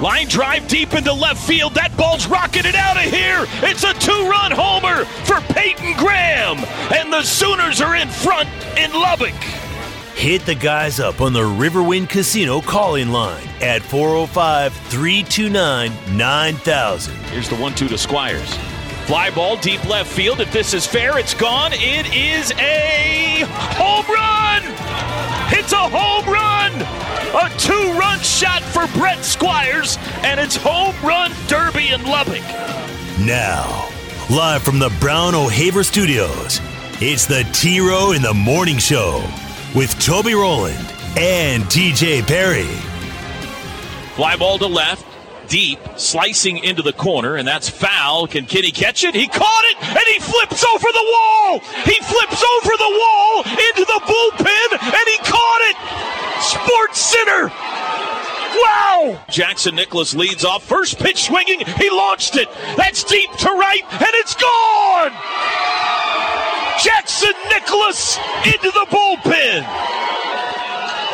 Line drive deep into left field. That ball's rocketed out of here. It's a two run homer for Peyton Graham. And the Sooners are in front in Lubbock. Hit the guys up on the Riverwind Casino calling line at 405 329 9000. Here's the 1 2 to Squires. Fly ball deep left field. If this is fair, it's gone. It is a home run! It's a home run! A two run shot for Brett Squires, and it's home run derby in Lubbock. Now, live from the Brown O'Haver Studios, it's the T Row in the Morning Show with Toby Rowland and TJ Perry. Fly ball to left, deep, slicing into the corner, and that's foul. Can Kitty catch it? He caught it, and he flips over the wall. He flips over the wall into the bullpen, and he caught it. Sports Center. Wow! Jackson Nicklaus leads off. First pitch swinging. He launched it. That's deep to right, and it's gone. Jackson Nicklaus into the bullpen.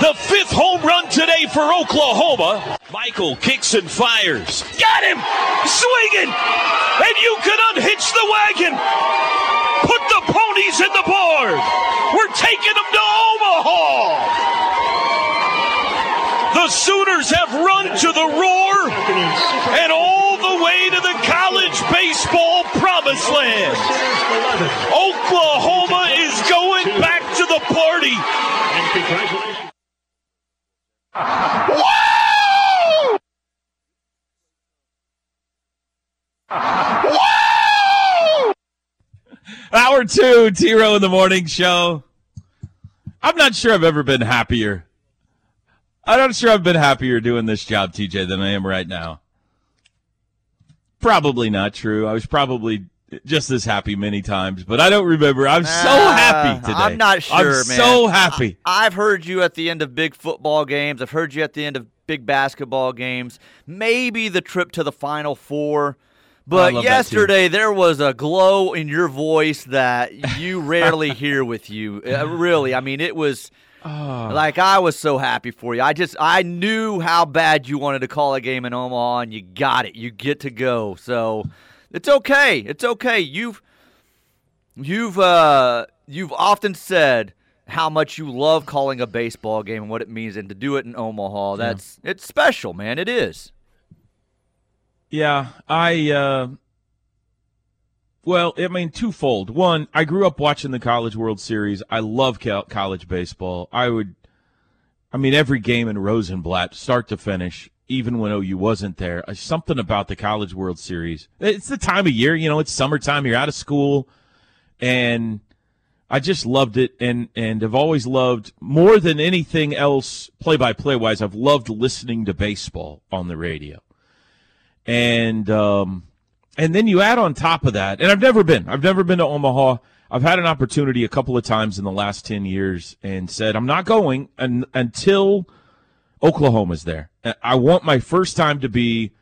The fifth home run today for Oklahoma. Michael kicks and fires. Got him! Swinging! And you can unhitch the wagon! Put the ponies in the board! We're taking them to Omaha! The Sooners have run to the roar and all the way to the college baseball promised land. Oklahoma is going back to the party. Woo! Hour two, T Row in the morning show. I'm not sure I've ever been happier. I'm not sure I've been happier doing this job, TJ, than I am right now. Probably not true. I was probably just as happy many times, but I don't remember. I'm so happy today. I'm not sure, I'm man. so happy. I, have heard you at the end of big football games. I've heard you at the end of big basketball games. Maybe the trip to the Final Four. But yesterday there was a glow in your voice that you rarely hear with you. Uh, really, I mean, it was Oh. like I was so happy for you. I just I knew how bad you wanted to call a game in Omaha, and you got it. You get to go. So it's okay. It's okay. You've you've uh you've often said how much you love calling a baseball game and what it means, and to do it in Omaha, that's it's special, man. It is. Yeah, I uh well, I mean twofold. One, I grew up watching the College World Series. I love college baseball. I would I mean every game in Rosenblatt start to finish even when OU wasn't there. uh, Something about the College World Series. It's the time of year, you know, it's summertime, you're out of school and I just loved it and and have always loved more than anything else play by play wise. I've loved listening to baseball on the radio and um, and then you add on top of that, and I've never been, I've never been to Omaha. I've had an opportunity a couple of times in the last ten years, and said I'm not going un- until Oklahoma's there. I want my first time to be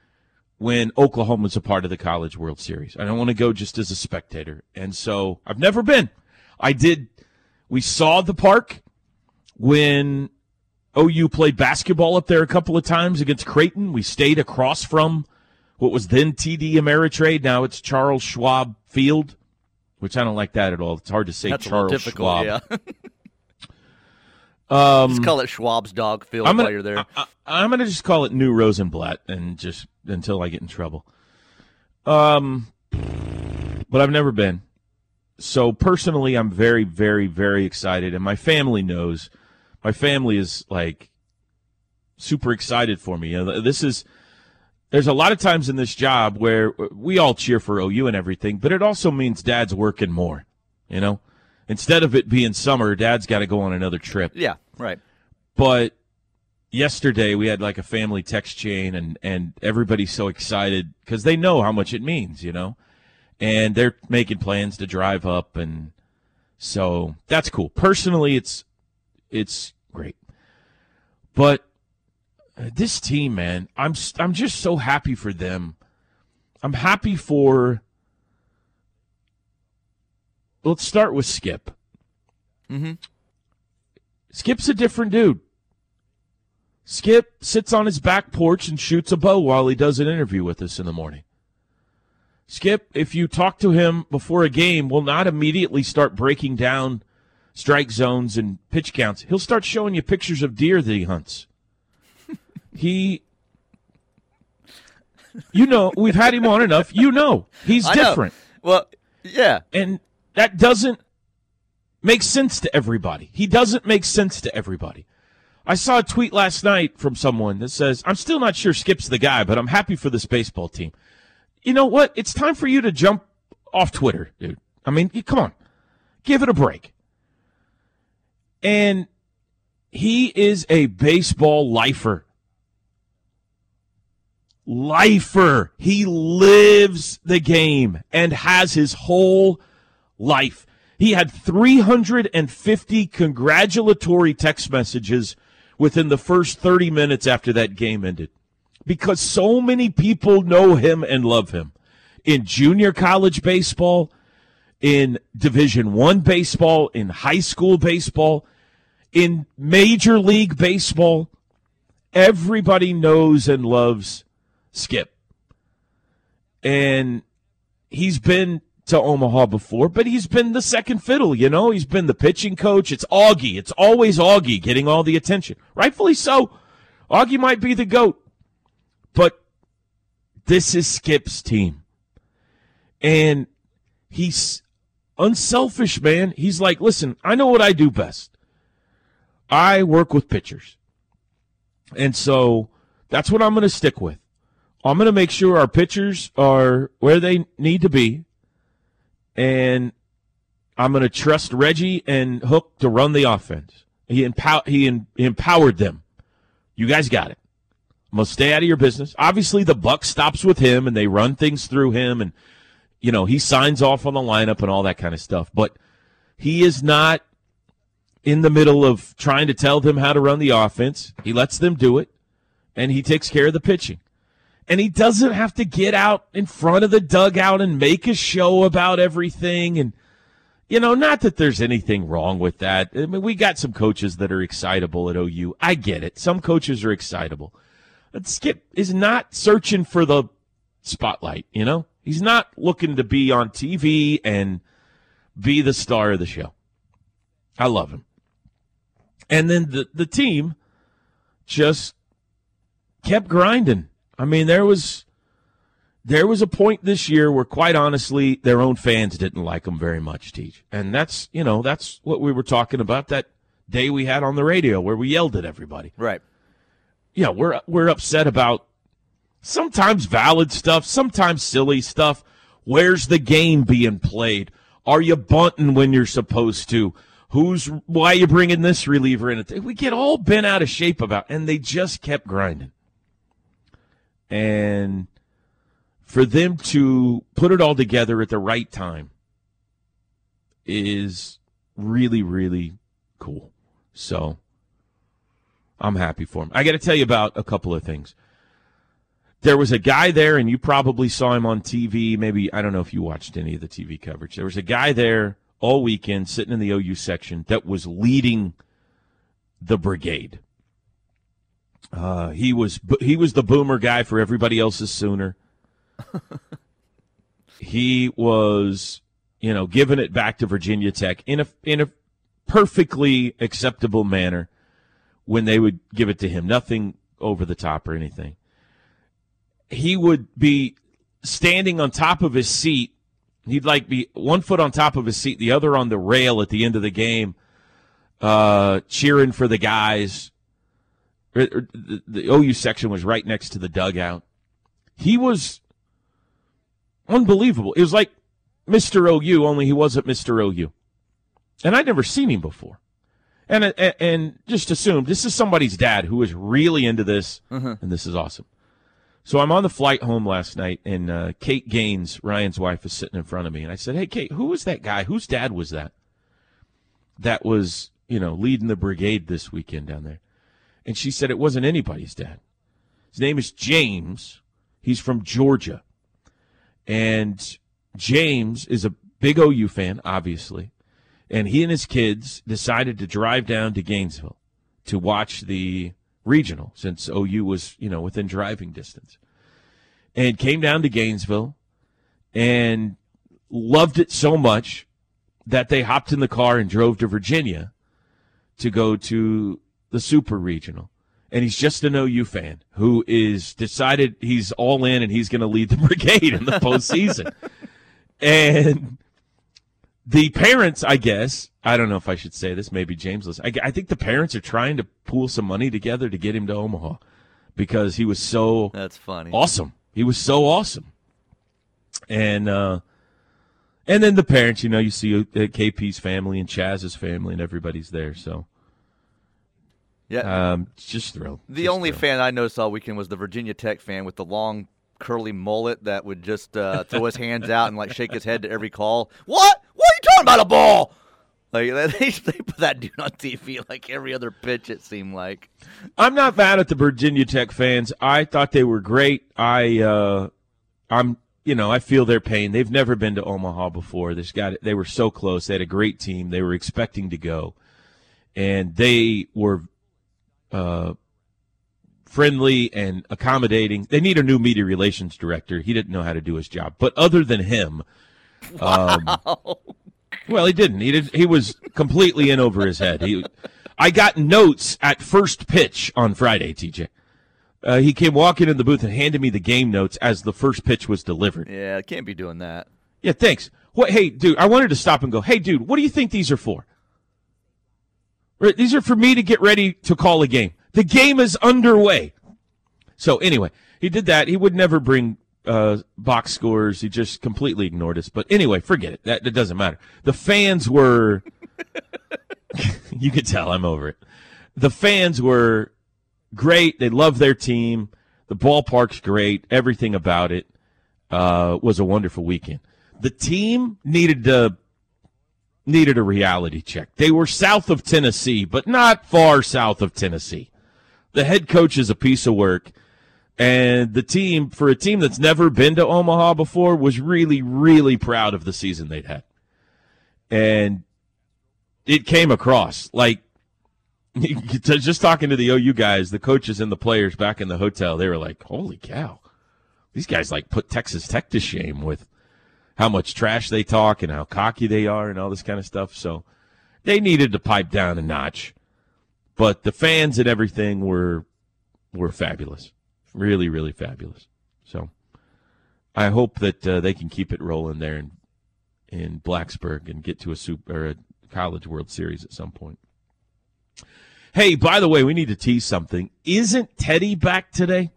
when Oklahoma's a part of the College World Series. I don't want to go just as a spectator, and so I've never been. I did. We saw the park when OU played basketball up there a couple of times against Creighton. We stayed across from what was then TD Ameritrade. Now it's Charles Schwab Field, which I don't like that at all. It's hard to say That's Charles. Schwab. Yeah. Um, Just call it Schwab's dog field I'm while gonna, you're there. I, am gonna just call it New Rosenblatt and just until I get in trouble. Um, but I've never been. So personally, I'm very, very, very excited, and my family knows. My family is like super excited for me. You know, this is there's a lot of times in this job where we all cheer for OU and everything, but it also means dad's working more. You know, instead of it being summer, dad's got to go on another trip. yeah, right. But yesterday we had like a family text chain and and everybody's so excited because they know how much it means you know and they're making plans to drive up and so that's cool personally it's it's great but this team man i'm i'm just so happy for them i'm happy for let's start with skip mm-hmm. skip's a different dude Skip sits on his back porch and shoots a bow while he does an interview with us in the morning. Skip, if you talk to him before a game, will not immediately start breaking down strike zones and pitch counts. He'll start showing you pictures of deer that he hunts. He, you know, we've had him on enough. You know, he's I know. different. Well, yeah. And that doesn't make sense to everybody. He doesn't make sense to everybody. I saw a tweet last night from someone that says, I'm still not sure Skip's the guy, but I'm happy for this baseball team. You know what? It's time for you to jump off Twitter, dude. I mean, come on. Give it a break. And he is a baseball lifer. Lifer. He lives the game and has his whole life. He had 350 congratulatory text messages within the first 30 minutes after that game ended because so many people know him and love him in junior college baseball in division 1 baseball in high school baseball in major league baseball everybody knows and loves skip and he's been to Omaha before, but he's been the second fiddle, you know? He's been the pitching coach. It's Augie. It's always Augie getting all the attention. Rightfully so. Augie might be the GOAT, but this is Skip's team. And he's unselfish, man. He's like, listen, I know what I do best. I work with pitchers. And so that's what I'm going to stick with. I'm going to make sure our pitchers are where they need to be and I'm going to trust Reggie and Hook to run the offense. He, empow- he, he empowered them. You guys got it. I'm going to stay out of your business. Obviously, the buck stops with him, and they run things through him, and you know he signs off on the lineup and all that kind of stuff. But he is not in the middle of trying to tell them how to run the offense. He lets them do it, and he takes care of the pitching and he doesn't have to get out in front of the dugout and make a show about everything. And you know not that there's anything wrong with that. I mean we got some coaches that are excitable at ou i get it. Some coaches are excitable. But skip is not searching for the spotlight you know? He's not looking to be on tv and be the star of the show. I love him. And then the, the team just kept grinding I mean, there was there was a point this year where, quite honestly, their own fans didn't like them very much, Teach, and that's you know that's what we were talking about that day we had on the radio where we yelled at everybody. Right. Yeah, we're we're upset about sometimes valid stuff, sometimes silly stuff. Where's the game being played? Are you bunting when you're supposed to? Who's why are you bringing this reliever in? We get all bent out of shape about, and they just kept grinding and for them to put it all together at the right time is really really cool. So i'm happy for him i got to tell you about a couple of things. There was a guy there and you probably saw him on tv maybe i don't know if you watched any of the tv coverage. There was a guy there all weekend sitting in the ou section that was leading the brigade uh, he was he was the boomer guy for everybody else's sooner. he was, you know, giving it back to Virginia Tech in a in a perfectly acceptable manner when they would give it to him. Nothing over the top or anything. He would be standing on top of his seat. He'd like be one foot on top of his seat, the other on the rail at the end of the game, uh, cheering for the guys the, the OU section was right next to the dugout. He was unbelievable. It was like Mr. OU, only he wasn't Mr. OU. And I'd never seen him before. and and, and just assume this is somebody's dad who is really into this, and this is awesome. So I'm on the flight home last night, and uh, Kate Gaines, Ryan's wife, is sitting in front of me, and I said, "Hey, Kate, who was that guy? Whose dad was that? That was you know leading the brigade this weekend down there?" And she said it wasn't anybody's dad. His name is James. He's from Georgia, and James is a big OU fan, obviously, and he and his kids decided to drive down to Gainesville to watch the regional since OU was, you know, within driving distance. And came down to Gainesville and loved it so much that they hopped in the car and drove to Virginia to go to the Super Regional. And he's just an OU fan who is decided he's all in and he's going to lead the brigade in the postseason. and the parents, I guess, I don't know if I should say this, maybe James I, I think the parents are trying to pool some money together to get him to Omaha because he was so That's funny. awesome. He was so awesome. And uh and then the parents, you know, you see uh, KP's family and Chaz's family and everybody's there, so Yeah. um just thrilled. the Just only thrilled. fan I noticed all weekend was the Virginia Tech fan with the long curly mullet that would just uh, throw his hands out and like shake his head to every call. What? What are you talking about a ball? Like they, they put that dude on TV like every other pitch. It seemed like. I'm not mad at the Virginia Tech fans. I thought they were great. I uh I'm you know, I feel their pain. They've never been to Omaha before. This got they were so close. They had a great team. They were expecting to go. And they were uh friendly and accommodating. They need a new media relations director. He didn't know how to do his job. But other than him, um, well, he didn't. He did. He was completely in over his head. He, I got notes at first pitch on Friday. TJ, uh, he came walking in the booth and handed me the game notes as the first pitch was delivered. Yeah, can't be doing that. Yeah, thanks. What? Hey, dude, I wanted to stop and go. Hey, dude, what do you think these are for? Right, These are for me to get ready to call a game. The game is underway. So anyway, he did that. He would never bring uh, box scores. He just completely ignored us. But anyway, forget it. That, that doesn't matter. The fans were. you could tell I'm over it. The fans were great. They love their team. The ballpark's great. Everything about it uh, was a wonderful weekend. The team needed to needed a reality check. They were south of Tennessee, but not far south of Tennessee. The head coach is a piece of work, and the team, for a team that's never been to Omaha before, was really, really proud of the season they'd had. And it came across like just talking to the OU guys, the coaches and the players back in the hotel, they were like, "Holy cow, these guys like put Texas Tech to shame with how much trash they talk and how cocky they are and all this kind of stuff." So they needed to pipe down a notch, but the fans and everything were were fabulous, really, really fabulous. So I hope that uh, they can keep it rolling there in in Blacksburg and get to a super a College World Series at some point. Hey, by the way, we need to tease something. Isn't Teddy back today?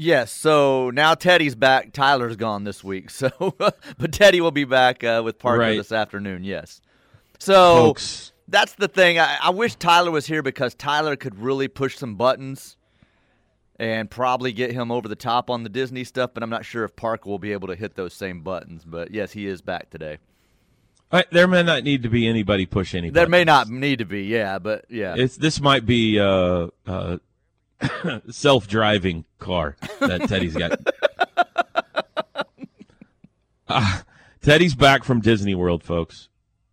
Yes, so now Teddy's back. Tyler's gone this week, so but Teddy will be back uh, with Parker Right. this afternoon. Yes, so Folks, that's the thing. I, I wish Tyler was here because Tyler could really push some buttons and probably get him over the top on the Disney stuff. But I'm not sure if Parker will be able to hit those same buttons. But yes, he is back today. I, there may not need to be anybody push anybody. There may not need to be, yeah, but yeah. It's this might be uh, uh, self-driving car that Teddy's got. Ah, Teddy's back from Disney World, folks,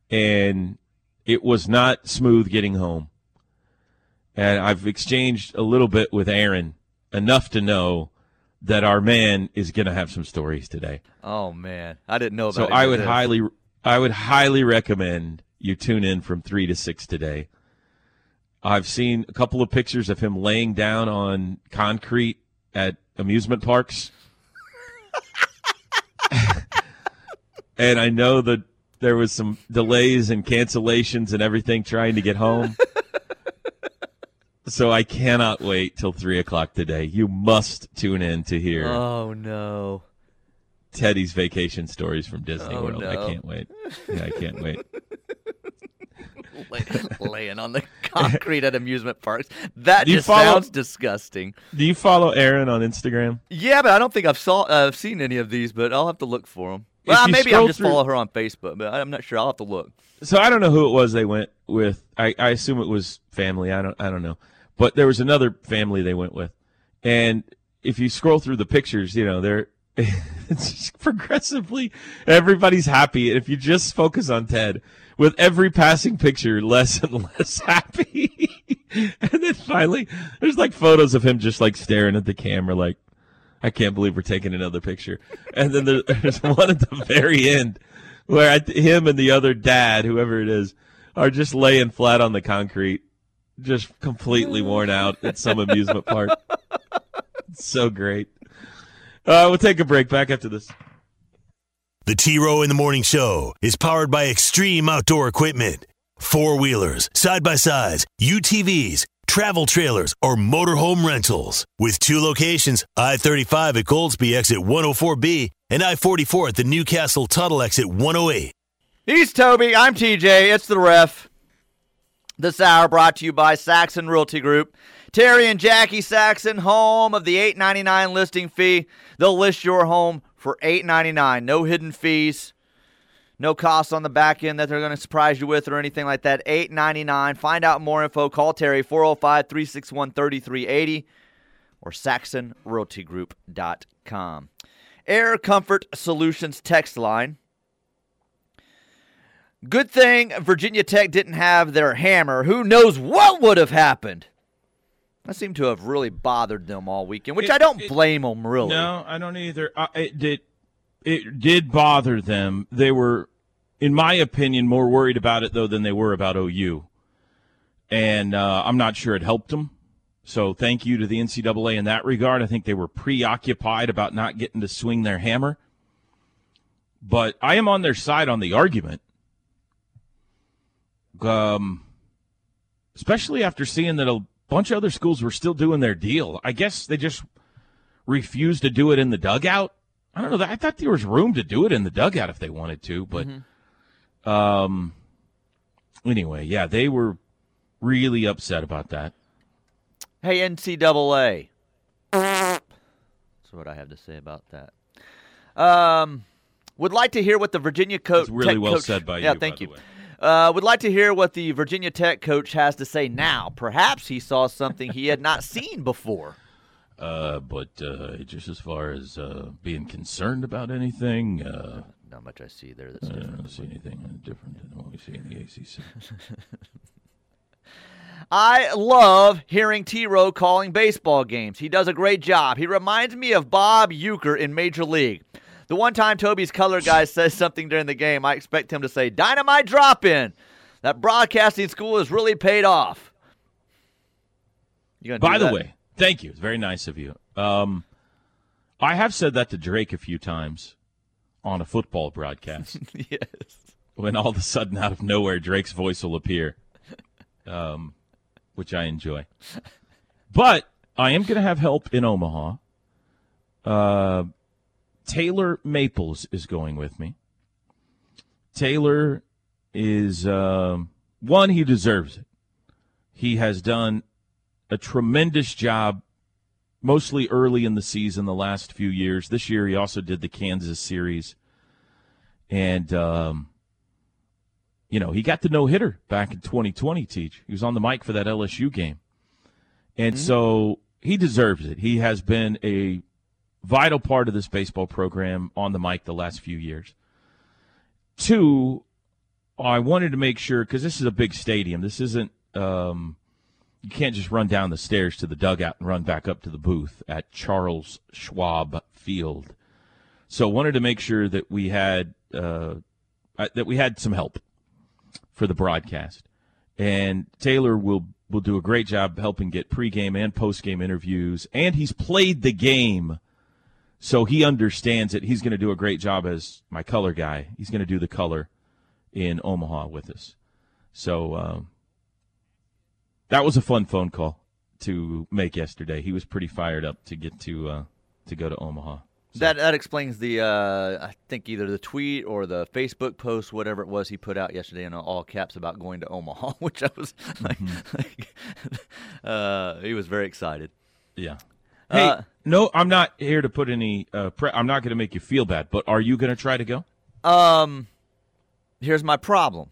and it was not smooth getting home. And I've exchanged a little bit with Aaron, enough to know that our man is going to have some stories today. oh man, I didn't know about. So I would this. highly, I would highly recommend you tune in from three to six today. I've seen a couple of pictures of him laying down on concrete at amusement parks, and I know that there was some delays and cancellations and everything trying to get home. So I cannot wait till three o'clock today. You must tune in to hear Oh no. Teddy's vacation stories from Disney Oh, World. I can't wait. Yeah, I can't wait. laying on the concrete at amusement parks. That just follow- sounds disgusting. Do you follow Aaron on Instagram? Yeah, but I don't think I've saw uh, seen any of these. But I'll have to look for them. Well, maybe I'll just through- follow her on Facebook, but I'm not sure. I'll have to look. So I don't know who it was they went with. I, I assume it was family. I don't I don't know. But there was another family they went with. And if you scroll through the pictures, you know, they're it's progressively everybody's happy. And if you just focus on Ted, with every passing picture, less and less happy. and then finally, there's like photos of him just like staring at the camera, like, I can't believe we're taking another picture. And then there, there's one at the very end where I, him and the other dad, whoever it is, are just laying flat on the concrete, just completely worn out at some amusement park. It's so great. Uh, we'll take a break. Back after this. The T Row in the Morning Show is powered by Extreme Outdoor Equipment. Four wheelers, side by sides, UTVs, travel trailers, or motorhome rentals. With two locations I 35 at Goldsby exit 104B and I 44 at the Newcastle Tuttle exit 108. He's Toby. I'm TJ. It's the ref. This hour brought to you by Saxon Realty Group. Terry and Jackie Saxon, home of the $8.99 listing fee. They'll list your home for $8.99. No hidden fees. No costs on the back end that they're going to surprise you with or anything like that. $8.99. Find out more info. Call Terry 405 361 3380 or saxonrealtygroup.com. Air Comfort Solutions text line. Good thing Virginia Tech didn't have their hammer. Who knows what would have happened? That seemed to have really bothered them all weekend, which It- I don't it- blame them really. No, I don't either. It did. It did bother them. They were, in my opinion, more worried about it though than they were about OU, and uh, I'm not sure it helped them. So thank you to the NCAA in that regard. I think they were preoccupied about not getting to swing their hammer. But I am on their side on the argument. Um, especially after seeing that a bunch of other schools were still doing their deal. I guess they just refused to do it in the dugout. I don't know. I thought there was room to do it in the dugout if they wanted to, but um, anyway, yeah, they were really upset about that. Hey, NCAA. That's what I have to say about that. Um, would like to hear what the Virginia coach. Really well coach- said by yeah, you, thank by the you. Uh, would like to hear what the Virginia Tech coach has to say now. Perhaps he saw something he had not seen before. Uh, but uh, just as far as uh, being concerned about anything, uh, Not much I see there that's I don't see anything different than what we see in the ACC. I love hearing T Row calling baseball games. He does a great job. He reminds me of Bob Uecker in Major League. The one time Toby's color guy says something during the game, I expect him to say, Dynamite drop in. That broadcasting school has really paid off. By the that? way, thank you. It's very nice of you. Um, I have said that to Drake a few times on a football broadcast. yes. when all of a sudden, out of nowhere, Drake's voice will appear, um, which I enjoy. But I am going to have help in Omaha. Uh, Taylor Maples is going with me. Taylor is um, one; he deserves it. He has done a tremendous job, mostly early in the season, the last few years. This year, he also did the Kansas series, and um, you know, he got the no hitter back in 2020. Teach he was on the mic for that LSU game, and so he deserves it. He has been a vital part of this baseball program on the mic the last few years. Two, I wanted to make sure because this is a big stadium. This isn't. Um, you can't just run down the stairs to the dugout and run back up to the booth at Charles Schwab Field. So wanted to make sure that we had uh, uh, that we had some help for the broadcast, and Taylor will will do a great job helping get pregame and postgame interviews, and he's played the game, so he understands it. He's going to do a great job as my color guy. He's going to do the color in Omaha with us. So um, that was a fun phone call to make yesterday. He was pretty fired up to get to uh, to go to Omaha. That that explains the uh, I think either the tweet or the Facebook post, whatever it was he put out yesterday in all caps about going to Omaha, which I was like, like uh, he was very excited. Yeah. Hey, Uh, no, I'm not here to put any. Uh, pre- I'm not going to make you feel bad, but are you going to try to go? Um, here's my problem.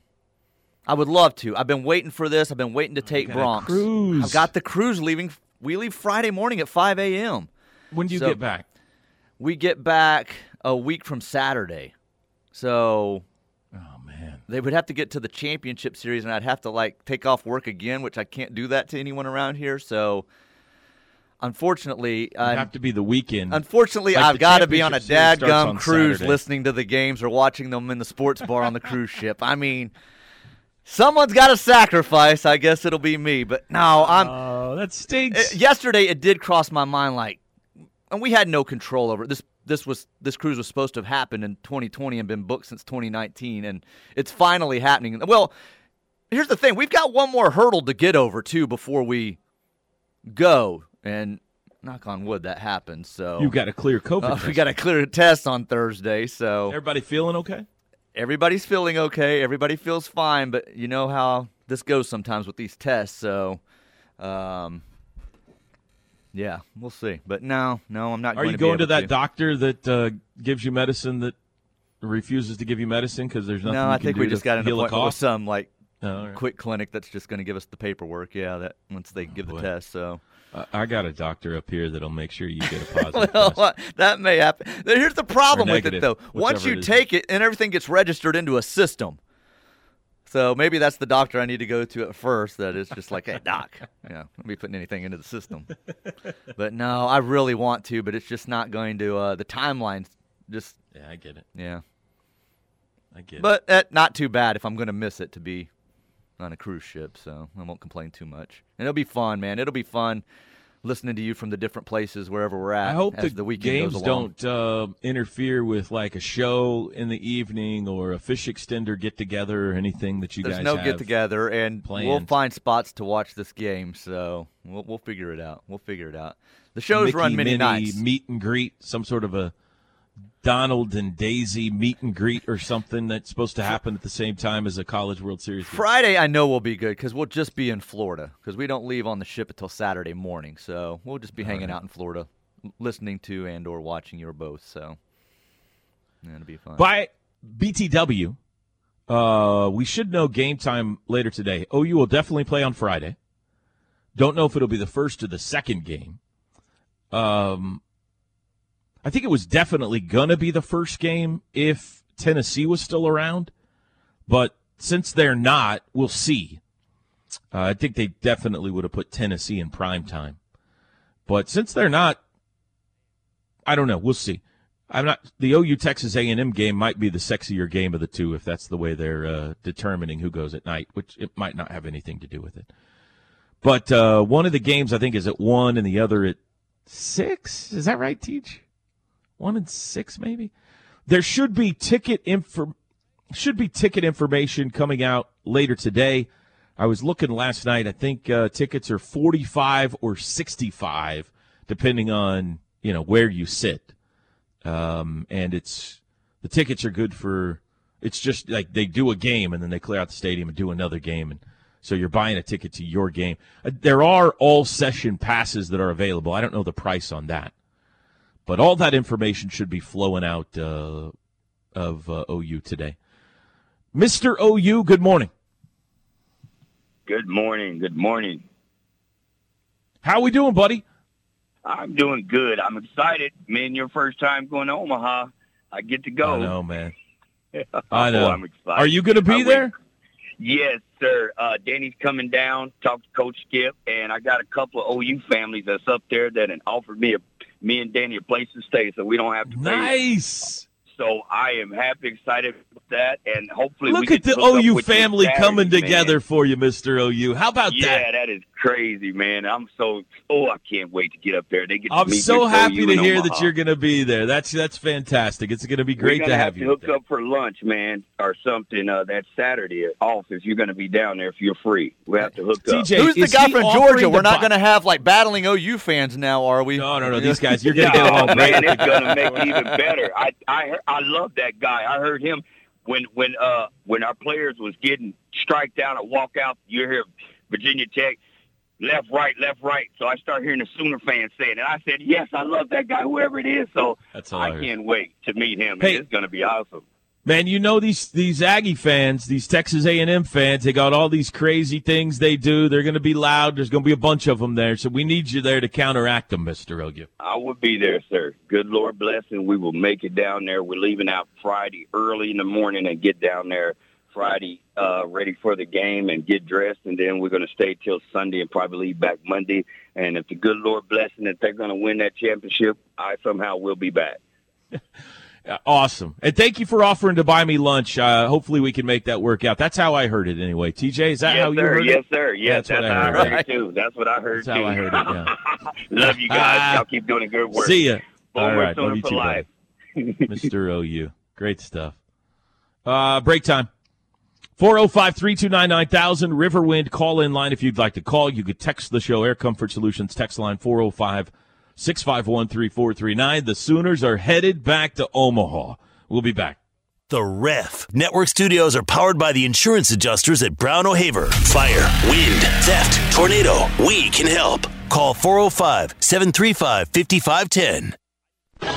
I would love to. I've been waiting for this. I've been waiting to take Bronx. cruise. I've got the cruise leaving. We leave Friday morning at 5 a.m. When do you So- get back? We get back a week from Saturday. So Oh man. they would have to get to the championship series, and I'd have to like take off work again, which I can't do that to anyone around here. So, unfortunately, I'm, have to be the weekend. unfortunately, Like I've got to be on a dadgum on cruise, Saturday. listening to the games or watching them in the sports bar on the cruise ship. I mean, someone's got to sacrifice. I guess it'll be me. But no, I'm. Oh, that stinks. Eh, yesterday it did cross my mind like and we had no control over it. this this was this cruise was supposed to have happened in 2020 and been booked since 2019 and it's finally happening well here's the thing we've got one more hurdle to get over too before we go and knock on wood that happens so you got a clear COVID. uh, we got to clear a test on thursday so Everybody feeling okay? everybody's feeling okay. Everybody feels fine, but you know how this goes sometimes with these tests. So, um, yeah, we'll see. But no, no, I'm not. Are going you to going to that doctor that uh, gives you medicine that refuses to give you medicine because there's nothing? No, I think we just got an a appointment with some like Oh, right. quick clinic that's just going to give us the paperwork. Yeah, that once they give the test. So, I- got a doctor up here that'll make sure you get a positive well, test. that may happen. Here's the problem with it, though. Once you it take it, and everything gets registered into a system. So maybe that's the doctor I need to go to at first. That is just like, hey, doc, yeah, don't be putting anything into the system. but no, I really want to, but it's just not going to. Uh, the timeline's just, Yeah, I get it. yeah. I get it. But uh, not too bad if I'm going to miss it to be on a cruise ship. So I won't complain too much. And it'll be fun, man. It'll be fun listening to you from the different places wherever we're at. I hope as the, the weekend games don't uh, interfere with like a show in the evening or a fish extender get together or anything that you There's guys no get together, and we'll find spots to watch this game. So we'll we'll figure it out. We'll figure it out. The shows Mickey, run many Minnie nights. meet and greet, some sort of a Donald and Daisy meet and greet or something that's supposed to happen at the same time as a College World Series. game. Friday, I know will be good because we'll just be in Florida because we don't leave on the ship until Saturday morning. So we'll just be hanging out in Florida, listening to and or watching you or both. So yeah, it'll be fun. By BTW, uh, we should know game time later today. OU will definitely play on Friday. Don't know if it'll be the first or the second game. Um, I think it was definitely gonna be the first game if Tennessee was still around, but since they're not, we'll see. Uh, I think they definitely would have put Tennessee in prime time, but since they're not, I don't know. We'll see. I'm not. The OU Texas A&M game might be the sexier game of the two if that's the way they're uh, determining who goes at night, which it might not have anything to do with it. But uh, one of the games I think is at one, and the other at six. Is that right, Teach? One and six, maybe. There should be ticket info. Should be ticket information coming out later today. I was looking last night. I think uh, tickets are forty-five or sixty-five, depending on you know where you sit um, and it's the tickets are good for it's just like they do a game and then they clear out the stadium and do another game and so you're buying a ticket to your game uh, there are all session passes that are available i don't know the price on that but all that information should be flowing out uh, of uh, ou today mr ou good morning Good morning. Good morning. how we doing buddy I'm doing good. I'm excited. Man, your first time going to Omaha. I get to go. i know man Oh, i know I'm excited. are you going to I be went- there Yes, sir. Uh, Danny's coming down. Talked to Coach Skip, and I got a couple of OU families that's up there that offered me a me and Danny a place to stay, so we don't have to pay. nice So I am happy, excited. About that, and hopefully Look we get at the hook OU you family Saturday, coming man. together for you, Mr. OU. How about Yeah, that? Yeah, that is crazy, man. I'm so oh, I can't wait to get up there. They get I'm meet so happy OU to in hear that you're going to be there. That's that's fantastic. It's going to be great gonna to have have to you. hook there. up for lunch, man, or something uh, that Saturday off if you're going to be down there if you're free. We have to hook up. TJ, Who's the guy from Georgia? We're not going to have like battling OU fans now, are we? No, no, no. These guys, you're going to Yeah, get along great. man, with it's gonna make it even better. I I heard, I love that guy. I heard him when when uh when our players was getting striked out or walk out. You hear Virginia Tech left, right, left, right. So I start hearing the Sooner fans saying, it. and I said, yes, I love that guy, whoever it is. So That's I can't wait to meet him. Hey. It's gonna be awesome. Man, you know these these Aggie fans, these Texas A&M fans, they got all these crazy things they do. They're going to be loud. There's going to be a bunch of them there, so we need you there to counteract them, Mister OU. I will be there, sir. Good Lord bless blessing. We will make it down there. We're leaving out Friday early in the morning and get down there Friday uh, ready for the game and get dressed. And then we're going to stay till Sunday and probably leave back Monday. And if the good Lord blessing that they're going to win that championship, I somehow will be back. Uh, Awesome, and thank you for offering to buy me lunch. Uh, hopefully, we can make that work out. That's how I heard it, anyway. TJ, is that yes, how you sir. heard yes, it? Yes, sir. Yes, That's what that's, I heard. I heard it too. That's what I heard That's too. how I heard it. Yeah. Love you guys. Y'all keep doing good work. See ya. All right, love you too, life. Mister OU. Great stuff. Uh, break time. 405 329 9000 Riverwind call in line. If you'd like to call, you could text the show Air Comfort Solutions text line 405 651 3439. The Sooners are headed back to Omaha. We'll be back. The Ref. Network studios are powered by the insurance adjusters at Brown O'Haver. Fire, wind, theft, tornado. We can help. Call 405 735 5510.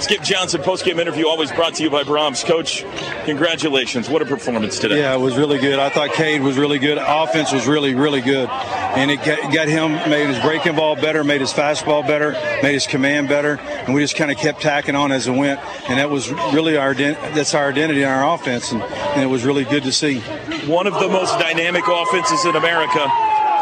Skip Johnson post-game interview always brought to you by Braum's. Coach, congratulations. What a performance today. Yeah, it was really good. I thought Cade was really good. Offense was really, really good. And it got, him, made his breaking ball better, made his fastball better, made his command better. And we just kind of kept tacking on as it went. And that was really our, that's our identity in our offense. And, and it was really good to see. One of the most dynamic offenses in America.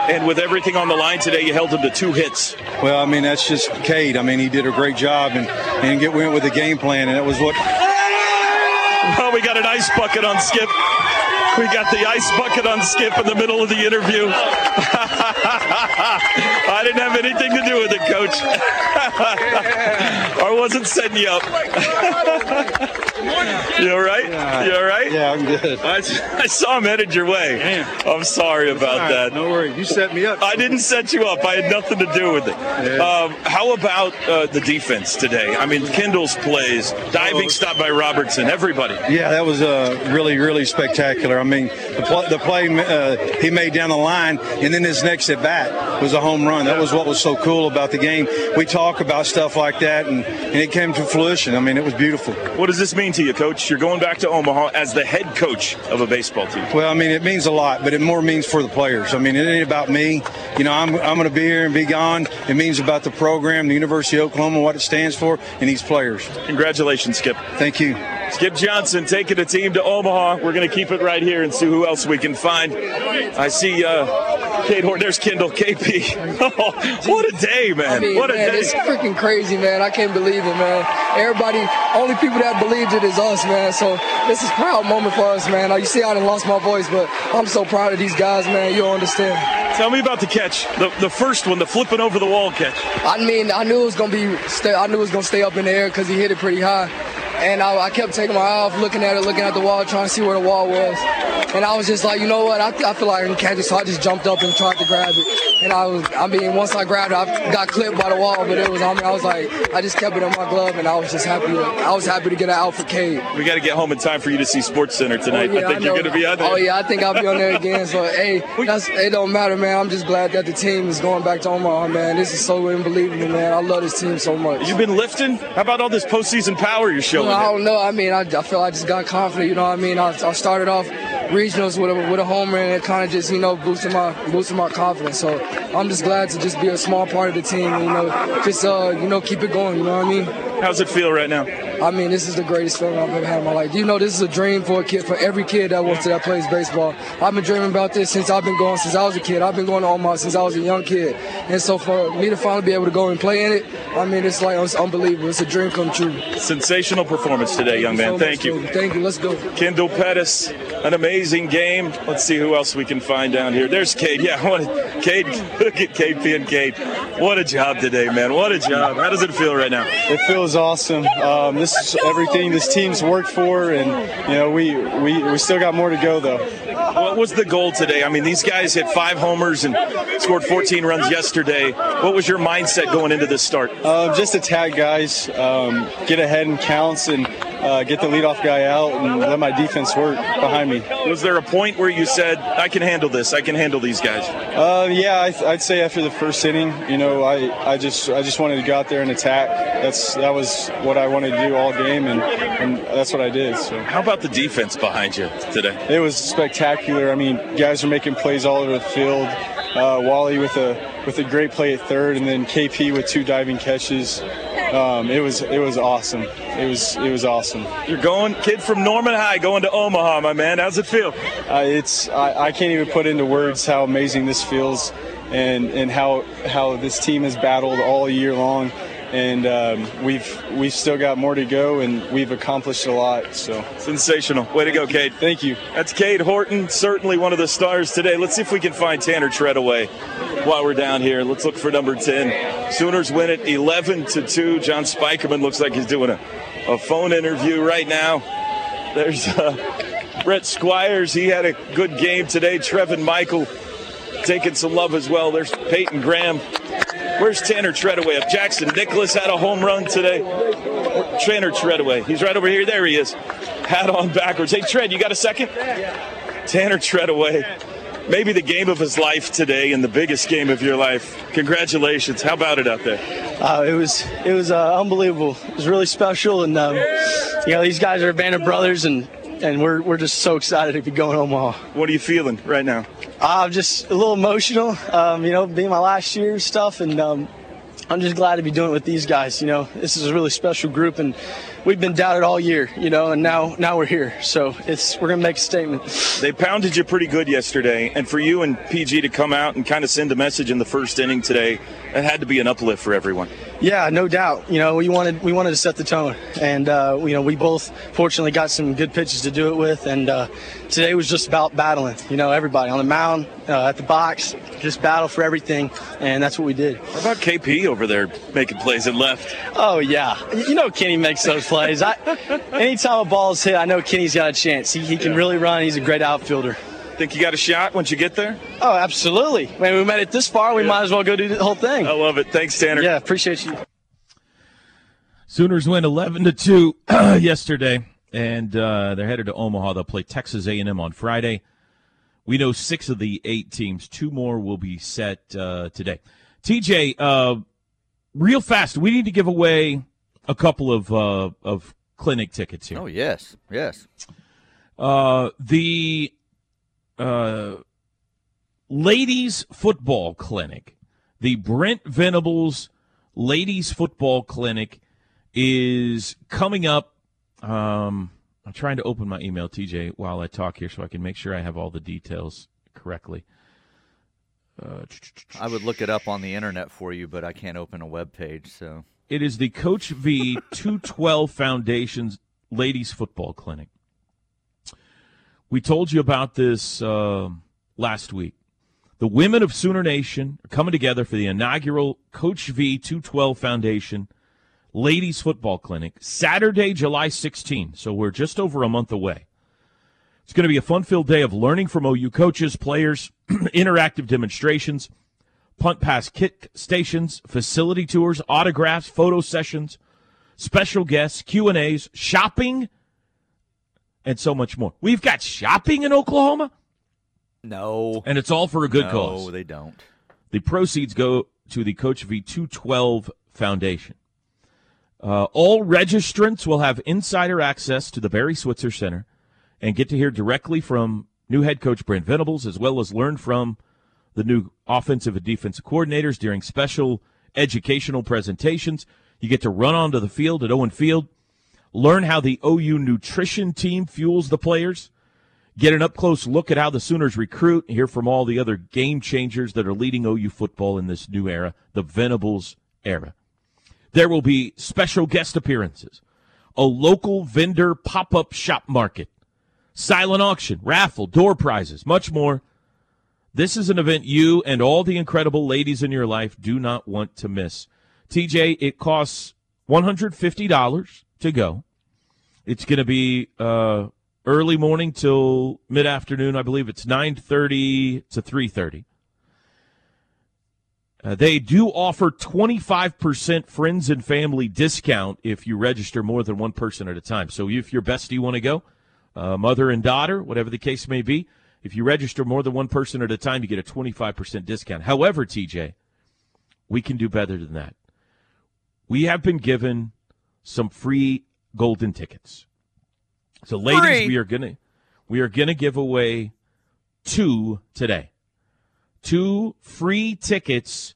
And with everything on the line today, you held him to two hits. Well, I mean, that's just Cade. I mean, he did a great job and, and get, went with the game plan. And that was what Well, we got an ice bucket on Skip. We got the ice bucket on Skip in the middle of the interview. I didn't have anything to do with it, coach. I wasn't setting you up. you all right? You all right? Yeah, I'm good. I, I saw him headed your way. I'm sorry about that. No worries. You set me up. I didn't set you up. I had nothing to do with it. Um, how about uh, the defense today? I mean, Kendall's plays, diving stop by Robertson, everybody. Yeah, that was uh, really, really spectacular. I mean, the, pl- the play uh, he made down the line, and then his next at bat was a home run. That was what was so cool about the game. We talk about stuff like that, and, and it came to fruition. I mean, it was beautiful. What does this mean to you, Coach? You're going back to Omaha as the head coach of a baseball team. Well, I mean, it means a lot, but it more means for the players. I mean, it ain't about me. You know, I'm, I'm going to be here and be gone. It means about the program, the University of Oklahoma, what it stands for, and these players. Congratulations, Skip. Thank you. Skip Johnson taking a team to Omaha. We're going to keep it right here and see who else we can find. I see uh, Cade Horton. There's Kendall. KP. Oh, what a day, man. I mean, what a man, day. it's freaking crazy, man. I can't believe it, man. Everybody, only people that believed it is us, man. So this is a proud moment for us, man. Now, you see, I done lost my voice, but I'm so proud of these guys, man. You don't understand. Tell me about the catch, the, the first one, the flipping over the wall catch. I mean, I knew it was gonna be, I knew it was gonna stay up in the air because he hit it pretty high, and I, I kept taking my eye off, looking at it, looking at the wall, trying to see where the wall was, and I was just like, you know what? I, I feel like I can catch it, so I just jumped up and tried to grab it. And I was, I mean, once I grabbed it, I got clipped by the wall, but it was on me. I was like, I just kept it in my glove, and I was just happy. To, I was happy to get it out for Cade. We got to get home in time for you to see Sports Center tonight. Oh, yeah, I think you're going to be out there. Oh yeah, I think I'll be on there again. So hey, that's, it don't matter, man. I'm just glad that the team is going back to Omaha, man. This is so unbelievable, man. I love this team so much. You've been lifting. How about all this postseason power you're showing? I don't know. I mean, I, I feel I just got confident. You know what I mean? I, I started off regionals with a, with a homer, and it kind of just you know boosted my boosted my confidence. So I'm just glad to just be a small part of the team. And, you know, just uh, you know keep it going. You know what I mean? How's it feel right now? I mean, this is the greatest feeling I've ever had in my life. You know, this is a dream for a kid, for every kid that wants to that plays baseball. I've been dreaming about this since I've been going since I was a kid. I've been going to Omaha since I was a young kid, and so for me to finally be able to go and play in it, I mean, it's like it's unbelievable. It's a dream come true. Sensational performance today, young man. Thank you. Thank you. Let's go. Kendall Pettis, an amazing game. Let's see who else we can find down here. There's Cade. Yeah, what a, Cade. Look at KP and Cade. What a job today, man. What a job. How does it feel right now? It feels awesome. Um, this is everything this team's worked for, and you know we, we we still got more to go though. What was the goal today? I mean, these guys hit five homers and scored 14 runs yesterday. What was your mindset going into this start? Um, just attack guys, um, get ahead and counts, and uh, get the leadoff guy out, and let my defense work behind me. Was there a point where you said, "I can handle this. I can handle these guys"? Uh, yeah, I, I'd say after the first inning, you know, I, I just I just wanted to go out there and attack. That's that was what I wanted to do all game, and, and that's what I did. So How about the defense behind you today? it was spectacular. I mean, guys are making plays all over the field. Uh, Wally with a with a great play at third, and then KP with two diving catches. Um, it was it was awesome. It was it was awesome. You're going, kid from Norman High, going to Omaha, my man. How's it feel? Uh, it's I, I can't even put into words how amazing this feels, and and how how this team has battled all year long, and um, we've we've still got more to go, and we've accomplished a lot. So Sensational. Way to go, Cade. thank you. That's Cade Horton, certainly one of the stars today. Let's see if we can find Tanner Treadaway while we're down here. Let's look for number 10. Sooners win it 11 to 2. John Spikerman looks like he's doing a, a phone interview right now. There's uh, Brett Squires. He had a good game today. Trevin Michael taking some love as well. There's Peyton Graham. Where's Tanner Treadaway? If Jackson Nicklaus had a home run today. Tanner Treadaway. He's right over here. There he is. Hat on backwards. Hey, Tread, you got a second? Tanner Treadaway. Maybe the game of his life today and the biggest game of your life. Congratulations. How about it out there? Uh, it was it was uh, unbelievable. It was really special, and um, you know these guys are a band of brothers, and and we're we're just so excited to be going home. Omaha. What are you feeling right now? I'm just a little emotional, um, you know, being my last year and stuff, and um, I'm just glad to be doing it with these guys. You know, this is a really special group, and we've been doubted all year, you know, and now now we're here. So it's we're gonna make a statement. They pounded you pretty good yesterday, and for you and PG to come out and kind of send a message in the first inning today, it had to be an uplift for everyone. Yeah, no doubt. You know, we wanted we wanted to set the tone, and uh, you know, we both fortunately got some good pitches to do it with, and uh, today was just about battling. You know, everybody on the mound, uh, at the box, just battle for everything, and that's what we did. How about KP over there making plays at left? Oh yeah, you know Kenny makes those plays. I, anytime a ball is hit, I know Kenny's got a chance. He, he can really run. He's a great outfielder. Think you got a shot once you get there? Oh, absolutely. When we made it this far, we Yeah. might as well go do the whole thing. I love it. Thanks, Tanner. Yeah, appreciate you. Sooners win 11 to 2 yesterday and uh, they're headed to Omaha. They'll play Texas A&M on Friday. We know 6 of the 8 teams. Two more will be set uh, today. TJ, uh, real fast, we need to give away a couple of uh, of clinic tickets here. Oh yes, yes. Uh, the uh, ladies football clinic, the Brent Venables ladies football clinic, is coming up. Um, I'm trying to open my email, TJ, while I talk here, so I can make sure I have all the details correctly. Uh, I would look it up on the internet for you, but I can't open a web page. So It is the Coach V 212 Foundation's Ladies Football Clinic. We told you about this uh, last week. The women of Sooner Nation are coming together for the inaugural Coach V 212 Foundation Ladies Football Clinic, Saturday, July 16. So we're just over a month away. It's going to be a fun filled day of learning from OU coaches, players, interactive demonstrations, punt pass kick stations, facility tours, autographs, photo sessions, special guests, Q&As, shopping, and so much more. We've got shopping in Oklahoma, no, and it's all for a good no, cause. No, they don't. The proceeds go to the Coach V212 Foundation. Uh, all registrants will have insider access to the Barry Switzer Center and get to hear directly from new head coach Brent Venables, as well as learn from the new offensive and defensive coordinators during special educational presentations. You get to run onto the field at Owen Field, learn how the OU nutrition team fuels the players, get an up close look at how the Sooners recruit, hear from all the other game changers that are leading OU football in this new era, the Venables era. There will be special guest appearances, a local vendor pop up shop market, silent auction, raffle, door prizes, much more. This is an event you and all the incredible ladies in your life do not want to miss. TJ, it costs $150 to go. It's going to be uh, early morning till mid afternoon. I believe it's 9:30 to 3:30. Uh, they do offer 25% friends and family discount if you register more than one person at a time. So if your bestie want to go, uh, mother and daughter, whatever the case may be, if you register more than one person at a time, you get a 25% discount. However, TJ, we can do better than that. We have been given some free golden tickets. So, ladies, Free. we are gonna we are gonna give away two today. Two free tickets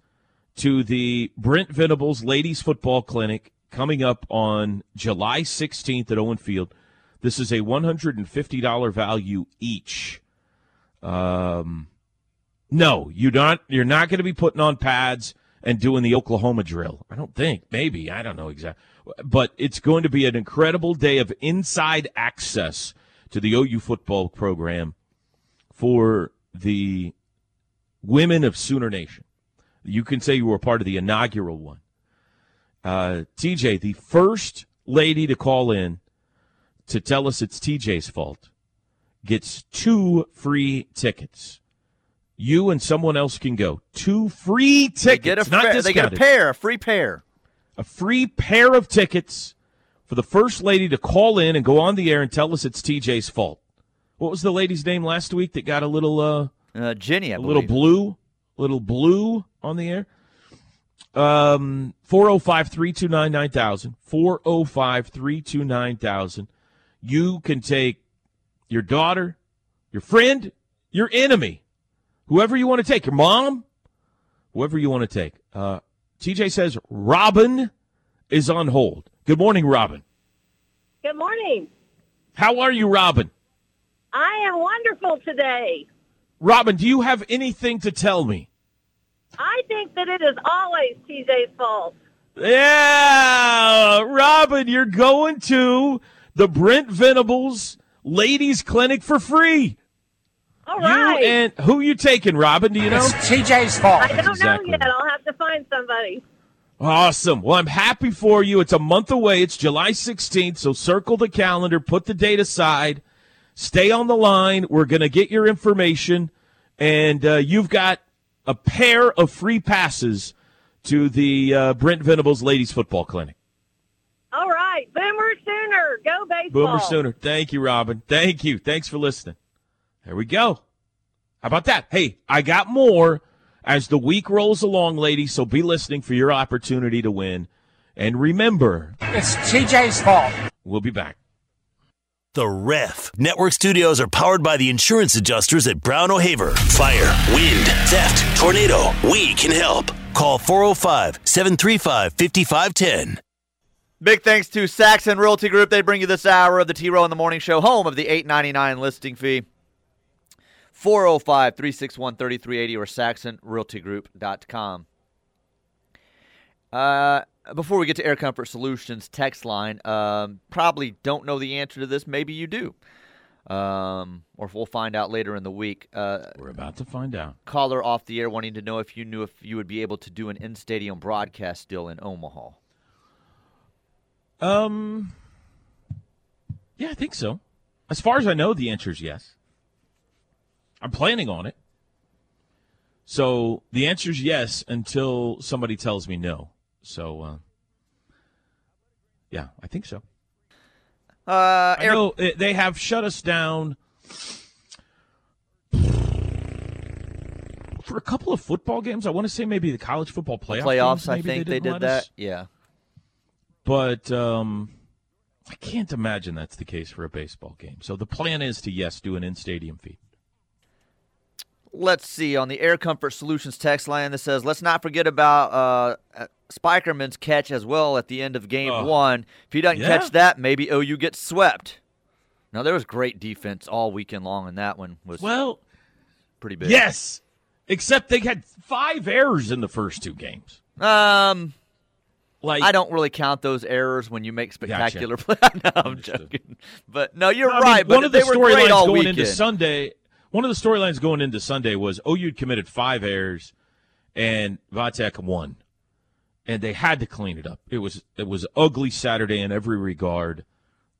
to the Brent Venables Ladies Football Clinic coming up on July 16th at Owen Field. This is a $150 value each. Um, no, you not. You're not going to be putting on pads and doing the Oklahoma drill. I don't think. Maybe I don't know exactly. But it's going to be an incredible day of inside access to the OU football program for the women of Sooner Nation. You can say you were part of the inaugural one. Uh, TJ, the first lady to call in to tell us it's TJ's fault gets two free tickets. You and someone else can go. Two free tickets. They get a not fa- they get a pair, a free pair. A free pair of tickets for the first lady to call in and go on the air and tell us it's TJ's fault. What was the lady's name last week that got a little uh Uh, Jenny, I a little blue, little blue on the air. Um, 405 329 9000. 405 329 9000. You can take your daughter, your friend, your enemy, whoever you want to take, your mom, whoever you want to take. Uh, TJ says Robin is on hold. Good morning, Robin. Good morning. How are you, Robin? I am wonderful today. Robin, do you have anything to tell me? I think that it is always TJ's fault. Yeah, Robin, you're going to the Brent Venables Ladies Clinic for free. All right. You and who you taking, Robin? Do you know? It's TJ's fault. I don't Exactly. know yet. I'll have to find somebody. Awesome. Well, I'm happy for you. It's a month away. It's July 16th, so circle the calendar, put the date aside, stay on the line. We're going to get your information, and uh, you've got a pair of free passes to the uh, Brent Venables Ladies Football Clinic. All right. Boomer Sooner. Go baseball. Boomer Sooner. Thank you, Robin. Thank you. Thanks for listening. There we go. How about that? Hey, I got more as the week rolls along, ladies, so be listening for your opportunity to win. And remember, It's TJ's fault. we'll be back. The Ref. Network studios are powered by the insurance adjusters at Brown O'Haver. Fire, wind, theft, tornado. We can help. Call 405 735 5510. Big thanks to Saxon Realty Group. They bring you this hour of the T Row in the Morning Show, home of the eight ninety nine listing fee. 405 361 3380 or saxonrealtygroup.com. Uh, before we get to Air Comfort Solutions text line, um, probably don't know the answer to this. Maybe you do. Um, or we'll find out later in the week. Uh, We're about to find out. caller off the air wanting to know if you knew if you would be able to do an in stadium broadcast still in Omaha. Um, yeah, I think so. As far as I know, the answer is yes. I'm planning on it. So the answer is yes until somebody tells me no. So, uh, yeah, I think so. Uh, I know uh, they have shut us down for a couple of football games. I want to say maybe the college football playoff playoffs. games, I think they, didn't did that. us. Yeah. But um, I can't imagine that's the case for a baseball game. So the plan is to yes do an in-stadium feed. Let's see on the Air Comfort Solutions text line that says, "Let's not forget about uh, Spikerman's catch as well at the end of game Oh. one. If he doesn't Yeah. catch that, maybe OU gets swept." Now there was great defense all weekend long, and that one was Well, pretty big. yes, except they had five errors in the first two games. Um, Like I don't really count those errors when you make spectacular Gotcha. play. no, I'm Understood. joking. But no, you're I mean, right. but one of the they were great storylines going weekend. into Sunday, one of the storylines going into Sunday was OU committed five errors, and Vatek won, and they had to clean it up. It was it was ugly Saturday in every regard.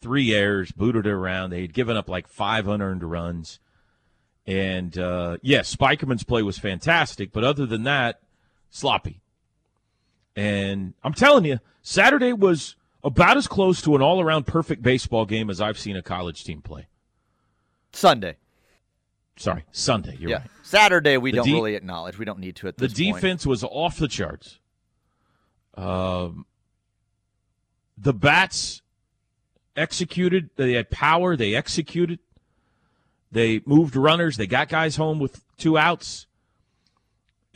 Three errors, booted it around. They had given up like five unearned runs, and uh, yes, Spikerman's play was fantastic, but other than that, sloppy. And I'm telling you, Saturday was about as close to an all-around perfect baseball game as I've seen a college team play. Sunday. Sorry, Sunday. You're yeah, right. Saturday we The don't de- really acknowledge. We don't need to at The this point. defense was off the charts. Um, the bats executed. They had power. They executed. They moved runners. They got guys home with two outs,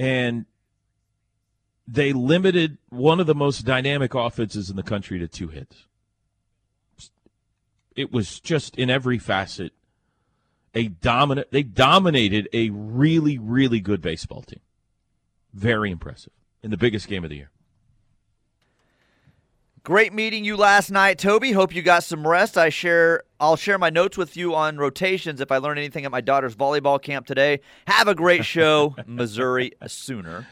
and they limited one of the most dynamic offenses in the country to two hits. It was just in every facet a dominant. They dominated a really, really good baseball team. Very impressive in the biggest game of the year. Great meeting you last night, Toby. Hope you got some rest. I share I'll share my notes with you on rotations if I learn anything at my daughter's volleyball camp today. Have a great show, Missouri Sooner.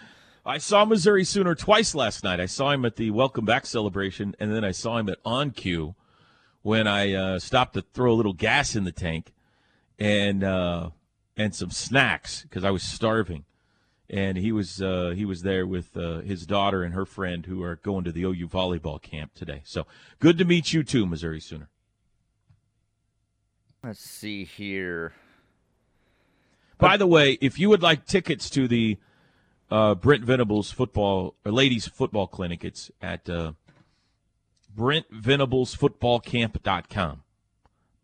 I saw Missouri Sooner twice last night. I saw him at the welcome back celebration, and then I saw him at OnCue when I uh, stopped to throw a little gas in the tank and uh, and some snacks because I was starving. And he was uh, he was there with uh, his daughter and her friend who are going to the OU volleyball camp today. So good to meet you too, Missouri Sooner. Let's see here. By the way, if you would like tickets to the uh, Brent Venables football or ladies football clinic, it's at uh, BrentVenablesFootballCamp.com.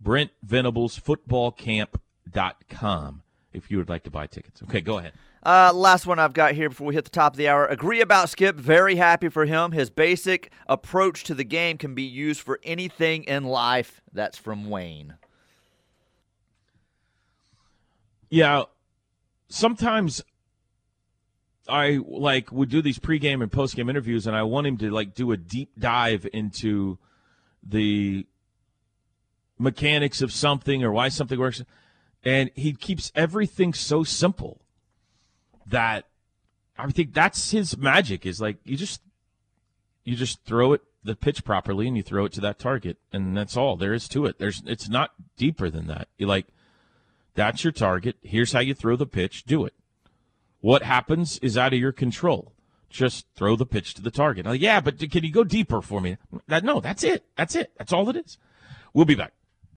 BrentVenablesFootballCamp.com. If you would like to buy tickets, okay, go ahead. Uh, last one I've got here before we hit the top of the hour. Agree about Skip. Very happy for him. His basic approach to the game can be used for anything in life. That's from Wayne. Yeah, sometimes I like would do these pregame and postgame interviews, and I want him to like do a deep dive into the mechanics of something or why something works, and he keeps everything so simple that I think that's his magic. Is like you just you just throw it the pitch properly and you throw it to that target, and that's all there is to it. There's it's not deeper than that. You like that's your target. Here's how you throw the pitch. Do it. What happens is out of your control. Just throw the pitch to the target. Like, yeah, but can you go deeper for me? That, no, that's it. That's it. That's all it is. We'll be back.